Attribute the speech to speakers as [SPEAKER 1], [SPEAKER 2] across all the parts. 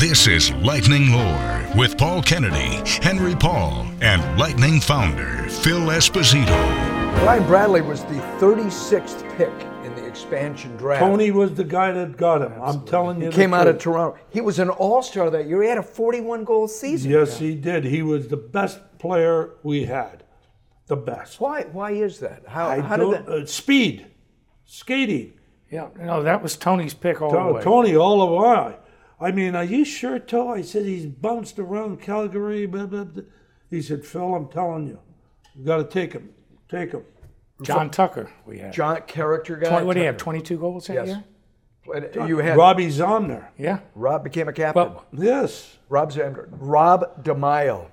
[SPEAKER 1] This is Lightning Lore with Paul Kennedy, Henry Paul, and Lightning founder Phil Esposito.
[SPEAKER 2] Brian Bradley was the 36th pick in the expansion draft.
[SPEAKER 3] Tony was the guy that got him. I'm telling you.
[SPEAKER 2] he
[SPEAKER 3] the
[SPEAKER 2] came out of. Toronto. He was an all-star that year. He had a 41 goal season.
[SPEAKER 3] Yes, he did. He was the best player we had. The best.
[SPEAKER 2] Why? Why is that? How?
[SPEAKER 3] I
[SPEAKER 2] how
[SPEAKER 3] don't-
[SPEAKER 2] did that?
[SPEAKER 3] uh, speed, skating.
[SPEAKER 4] Yeah, no, that was Tony's pick all
[SPEAKER 3] To-
[SPEAKER 4] the way.
[SPEAKER 3] Tony all the while. I mean, are you sure, Toe? I said he's bounced around Calgary. Blah, blah, blah. He said, Phil, I'm telling you, you got to take him. Take him.
[SPEAKER 4] John Tucker, we had.
[SPEAKER 2] John character guy.
[SPEAKER 4] 20, what do you have? 22 goals that
[SPEAKER 2] Yes.
[SPEAKER 4] year?
[SPEAKER 2] Played- You had
[SPEAKER 3] Robbie Zamuner.
[SPEAKER 4] Yeah.
[SPEAKER 2] Rob became a captain.
[SPEAKER 4] Well,
[SPEAKER 3] Yes.
[SPEAKER 2] Rob Zamuner. Rob DiMaio.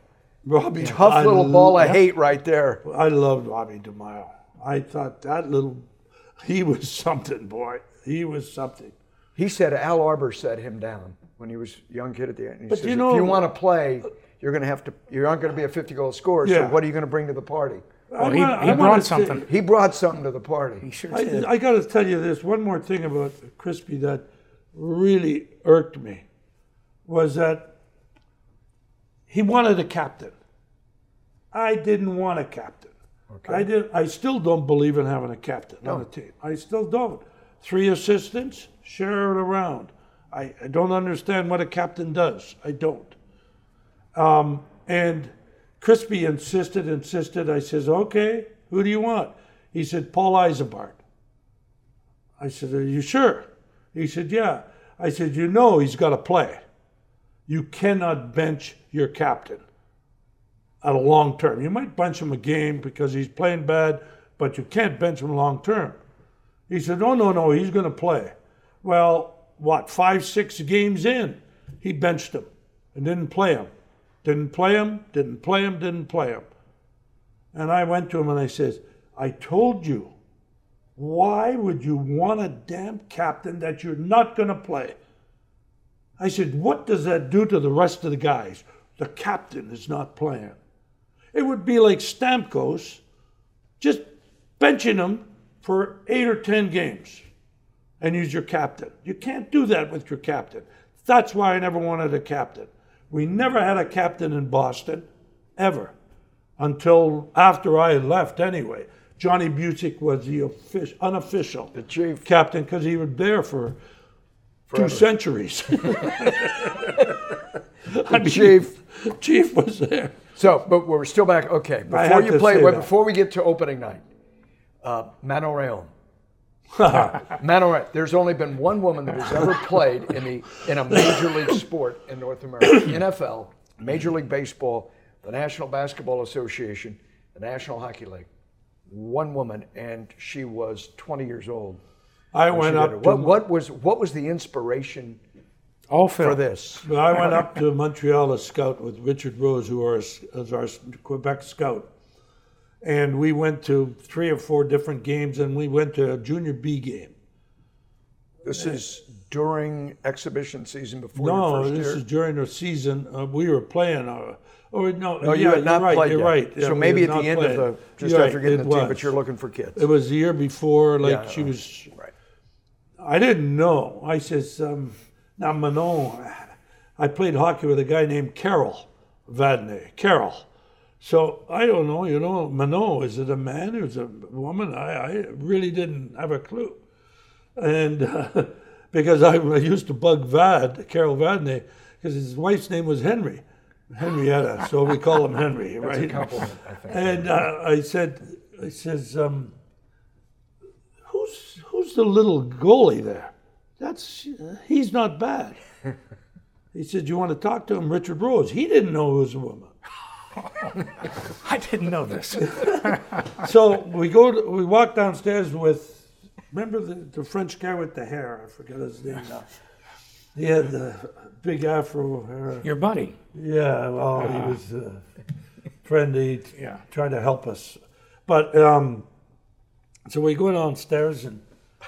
[SPEAKER 3] Robbie.
[SPEAKER 2] Tough
[SPEAKER 3] I
[SPEAKER 2] little ball of hate right there.
[SPEAKER 3] I loved Robbie DiMaio. I thought that little, he was something, boy. He was something.
[SPEAKER 2] He said Al Arbour set him down when he was a young kid at the end. He
[SPEAKER 3] But
[SPEAKER 2] says,
[SPEAKER 3] you know-
[SPEAKER 2] if you want to play, you're going to have to. You aren't going to be a 50 goal scorer.
[SPEAKER 3] Yeah.
[SPEAKER 2] So what are you going to bring to the party?
[SPEAKER 4] well, he,
[SPEAKER 3] wanna-
[SPEAKER 4] he brought
[SPEAKER 3] wanna say-
[SPEAKER 4] something.
[SPEAKER 2] He brought something to the party.
[SPEAKER 4] He sure
[SPEAKER 3] I,
[SPEAKER 4] did.
[SPEAKER 3] I got to tell you this one more thing about Crispy that really irked me was that he wanted a captain. I didn't want a captain. Okay. I did. I still don't believe in having a captain on a team. I still don't. Three assistants, share it around. I, I don't understand what a captain does. I don't. Um, and Crispy insisted, insisted. I says, okay, who do you want? He said, Paul Ysebaert. I said, Are you sure? He said, Yeah. I said, You know he's got to play. You cannot bench your captain at a long term. You might bench him a game because he's playing bad, but you can't bench him long term. He said, Oh, no, no, he's going to play. Well, what, five, six games in, he benched him and didn't play him. Didn't play him, didn't play him, didn't play him. And I went to him and I says, I told you why would you want a damn captain that you're not going to play? I said, What does that do to the rest of the guys? The captain is not playing. It would be like Stamkos just benching him for eight or 10 games and use your captain. You can't do that with your captain. That's why I never wanted a captain. We never had a captain in Boston, ever, until after I left anyway. Johnny Bucyk was the offic- unofficial
[SPEAKER 2] The chief.
[SPEAKER 3] captain because he was there for two centuries. I mean,
[SPEAKER 2] chief.
[SPEAKER 3] Chief was there.
[SPEAKER 2] So, but we're still back. Okay, before you play,
[SPEAKER 3] that.
[SPEAKER 2] before we get to opening night, uh, Manon Rhéaume. Manon Rhéaume. There's only been one woman that has ever played in the in a major league sport in North America: NFL, Major League Baseball, the National Basketball Association, the National Hockey League. One woman, and she was 20 years old.
[SPEAKER 3] I went up to
[SPEAKER 2] What, what was what was the inspiration
[SPEAKER 4] all
[SPEAKER 2] for this?
[SPEAKER 3] I went up to Montreal to scout with Richard Rose, who was our Quebec scout, and we went to three or four different games, and we went to a junior B game.
[SPEAKER 2] This is during exhibition season before your
[SPEAKER 3] No,
[SPEAKER 2] first
[SPEAKER 3] this
[SPEAKER 2] year.
[SPEAKER 3] is during the season. Uh, we were playing. Uh, or no,
[SPEAKER 2] No, you
[SPEAKER 3] yeah,
[SPEAKER 2] had not
[SPEAKER 3] right.
[SPEAKER 2] played
[SPEAKER 3] you're
[SPEAKER 2] yet.
[SPEAKER 3] right. Yeah,
[SPEAKER 2] so maybe at the end
[SPEAKER 3] played.
[SPEAKER 2] of the just
[SPEAKER 3] You're
[SPEAKER 2] after
[SPEAKER 3] right,
[SPEAKER 2] getting the team, but you're looking for kids.
[SPEAKER 3] It was the year before, like
[SPEAKER 2] Yeah,
[SPEAKER 3] she
[SPEAKER 2] uh,
[SPEAKER 3] was.
[SPEAKER 2] right.
[SPEAKER 3] I didn't know. I says, um, now Manon, I played hockey with a guy named Carol Vadnais. Carol. So I don't know, you know, Manon, is it a man or is it a woman? I, I really didn't have a clue. And uh, because I, I used to bug Vad, Carol Vadnais, because his wife's name was Henry. Henrietta, so we call him Henry, right?
[SPEAKER 2] I think.
[SPEAKER 3] And uh, I said, I says, um, who's who's the little goalie there? That's he's not bad. He said, you want to talk to him, Richard Rose? He didn't know it was a woman.
[SPEAKER 4] I didn't know this.
[SPEAKER 3] So we go, to, we walk downstairs with, remember the, the French guy with the hair? I forget his name now. He had the big afro hair.
[SPEAKER 4] Your buddy.
[SPEAKER 3] Yeah, well, he was a friend. He
[SPEAKER 4] Yeah.
[SPEAKER 3] tried to help us. But um, so we go downstairs, and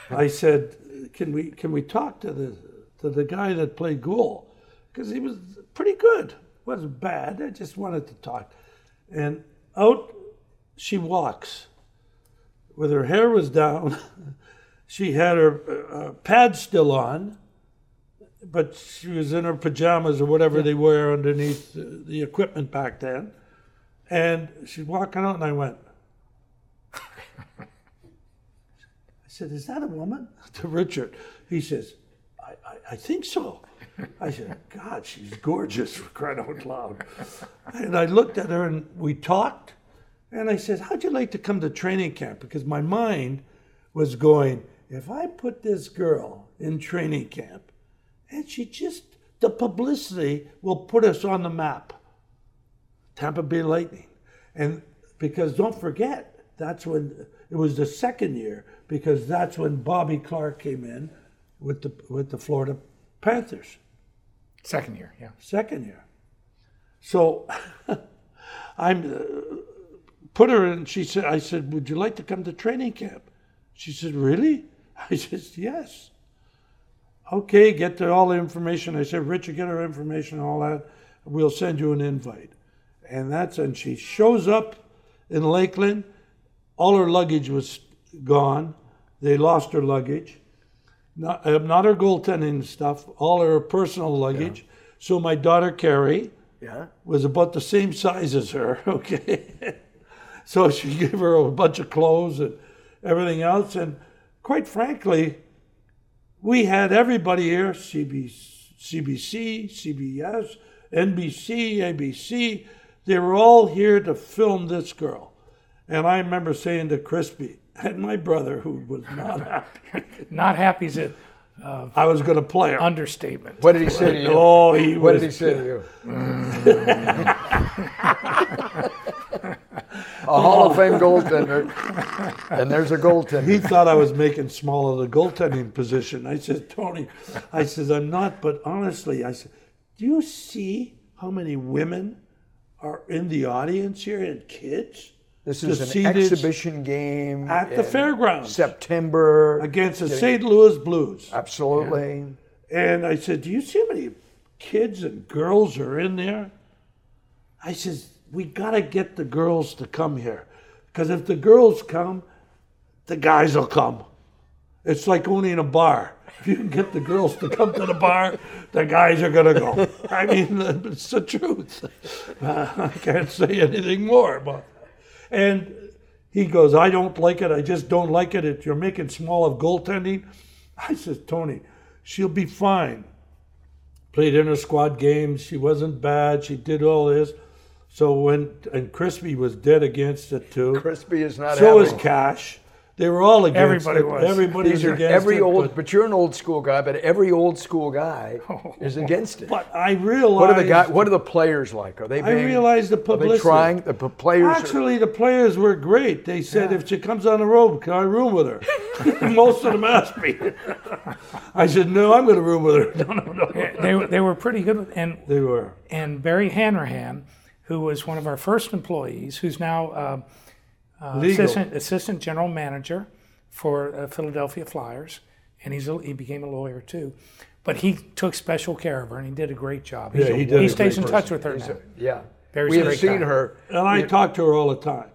[SPEAKER 3] I said, "Can we can we talk to the to the guy that played goal? Because he was pretty good. Wasn't bad. I just wanted to talk." And out she walks, with her hair was down. she had her uh, pad still on, but she was in her pajamas or whatever they wear underneath the, the equipment back then. And she's walking out, and I went, I said, Is that a woman? To Richard. He says, I, I, I think so. I said, God, she's gorgeous for crying out loud. And I looked at her and we talked. And I said, How'd you like to come to training camp? Because my mind was going, if I put this girl in training camp and she just, the publicity will put us on the map. Tampa Bay Lightning. And because don't forget, that's when it was the second year, because that's when Bobby Clarke came in with the with the Florida Panthers.
[SPEAKER 4] Second year, yeah.
[SPEAKER 3] Second year. So I'm uh, put her in. She said, "I said, would you like to come to training camp?" She said, "Really?" I said, "Yes." Okay, get all the information. I said, "Richard, get her information, and all that. We'll send you an invite." And that's and she shows up in Lakeland. All her luggage was gone. They lost her luggage. Not, uh, not her goaltending stuff, all her personal luggage. So my daughter Carrie
[SPEAKER 2] Yeah.
[SPEAKER 3] was about the same size as her. Okay, so she gave her a bunch of clothes and everything else. And quite frankly, we had everybody here: CB, CBC, CBS, NBC, ABC. They were all here to film this girl. And I remember saying to Crispy and my brother, who was not happy,
[SPEAKER 4] Not happy is an uh,
[SPEAKER 3] I was going to play her.
[SPEAKER 4] understatement.
[SPEAKER 2] What did he say to you?
[SPEAKER 3] Oh, he
[SPEAKER 2] what
[SPEAKER 3] was.
[SPEAKER 2] did he say to you? a Hall of Fame goaltender, and there's a goaltender.
[SPEAKER 3] He thought I was making small of the goaltending position. I said, Tony, I said, I'm not, but honestly, I said, do you see how many women are in the audience here and kids?
[SPEAKER 2] This is an exhibition game
[SPEAKER 3] at the fairgrounds
[SPEAKER 2] September.
[SPEAKER 3] against the St. Louis Blues.
[SPEAKER 2] Absolutely.
[SPEAKER 3] And I said, Do you see how many kids and girls are in there? I says, We got to get the girls to come here. Because if the girls come, the guys will come. It's like owning a bar. If you can get the girls to come to the bar, the guys are going to go. I mean, it's the truth. I can't say anything more about that. And he goes, I don't like it. I just don't like it. If you're making small of goaltending, I says, Tony, she'll be fine. Played inter squad games. She wasn't bad. She did all this. So when and Crispy was dead against it too.
[SPEAKER 2] Crispy is not
[SPEAKER 3] So was
[SPEAKER 2] having-
[SPEAKER 3] Cash. They were all against
[SPEAKER 4] Everybody
[SPEAKER 3] it.
[SPEAKER 4] was.
[SPEAKER 3] Everybody was
[SPEAKER 2] are
[SPEAKER 3] against
[SPEAKER 2] every
[SPEAKER 3] it.
[SPEAKER 2] old,
[SPEAKER 3] but,
[SPEAKER 2] but you're an old school guy. But every old school guy is against it.
[SPEAKER 3] but I realized.
[SPEAKER 2] What are the guy, What are the players like? Are they?
[SPEAKER 3] I
[SPEAKER 2] Being,
[SPEAKER 3] realized the
[SPEAKER 2] Are they trying? The p- players. are-
[SPEAKER 3] Actually, the players were great. They said, if she comes on the road, can I room with her? Most of them asked me. I said, no, I'm going to room with her. No, no, no.
[SPEAKER 4] They, were- they were pretty good. with- And,
[SPEAKER 3] They were.
[SPEAKER 4] and Barry Hanrahan, who was one of our first employees, who's now uh, uh, assistant, assistant general manager for uh, Philadelphia Flyers, and he's a, he became a lawyer too. But he took special care of her, and he did a great job. He's
[SPEAKER 3] Yeah,
[SPEAKER 4] a-
[SPEAKER 3] he did a
[SPEAKER 4] stays in
[SPEAKER 3] great
[SPEAKER 4] touch with her
[SPEAKER 2] He's
[SPEAKER 4] now.
[SPEAKER 2] a- yeah.
[SPEAKER 4] Barry's
[SPEAKER 2] we have seen
[SPEAKER 4] guy.
[SPEAKER 2] her.
[SPEAKER 3] And I talk to her all the time.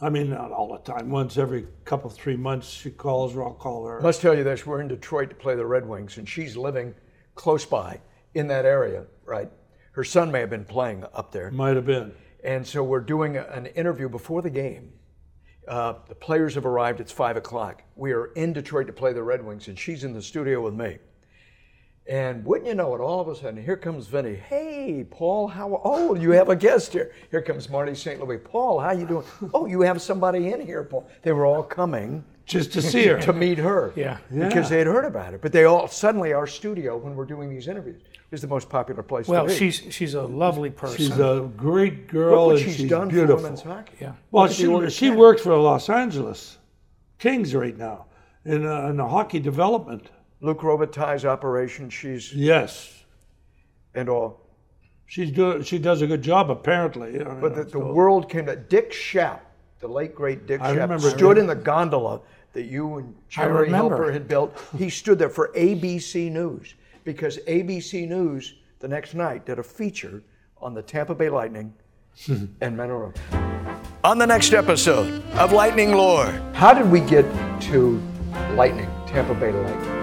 [SPEAKER 3] I mean, not all the time. Once every couple, three months, she calls or I'll call her.
[SPEAKER 2] I Must tell you this: we're in Detroit to play the Red Wings, and she's living close by in that area. Right. Her son may have been playing up there,
[SPEAKER 3] Might have been.
[SPEAKER 2] and so we're doing an interview before the game. Uh, the players have arrived. It's five o'clock. We are in Detroit to play the Red Wings, and she's in the studio with me. And wouldn't you know it, all of a sudden, here comes Vinny. Hey, Paul, how? Oh, you have a guest here. Here comes Marty St. Louis. Paul, how you doing? Oh, you have somebody in here, Paul. They were all coming
[SPEAKER 3] Just to see her.
[SPEAKER 2] to meet her.
[SPEAKER 4] Yeah.
[SPEAKER 2] Because they had heard about it. But they all suddenly our studio when we're doing these interviews is the most popular place
[SPEAKER 4] Well,
[SPEAKER 2] to be.
[SPEAKER 4] she's she's a lovely person.
[SPEAKER 3] She's a great girl and
[SPEAKER 2] she's,
[SPEAKER 3] she's
[SPEAKER 2] done for women's hockey.
[SPEAKER 4] yeah.
[SPEAKER 3] Well,
[SPEAKER 2] Look at the
[SPEAKER 3] she, she works for Los Angeles Kings right now in, uh, in the hockey development.
[SPEAKER 2] Luc Robitaille's operation, she's
[SPEAKER 3] Yes.
[SPEAKER 2] and all.
[SPEAKER 3] She's do, she does a good job, apparently. you know,
[SPEAKER 2] But the, the world came to Dick Schaap, the late great Dick
[SPEAKER 3] remember
[SPEAKER 2] stood in the gondola that you and Jerry. Helper had built. He stood there for ABC News because ABC News the next night did a feature on the Tampa Bay Lightning and Monroe. On the next episode of Lightning Lore, how did we get to Lightning, Tampa Bay Lightning?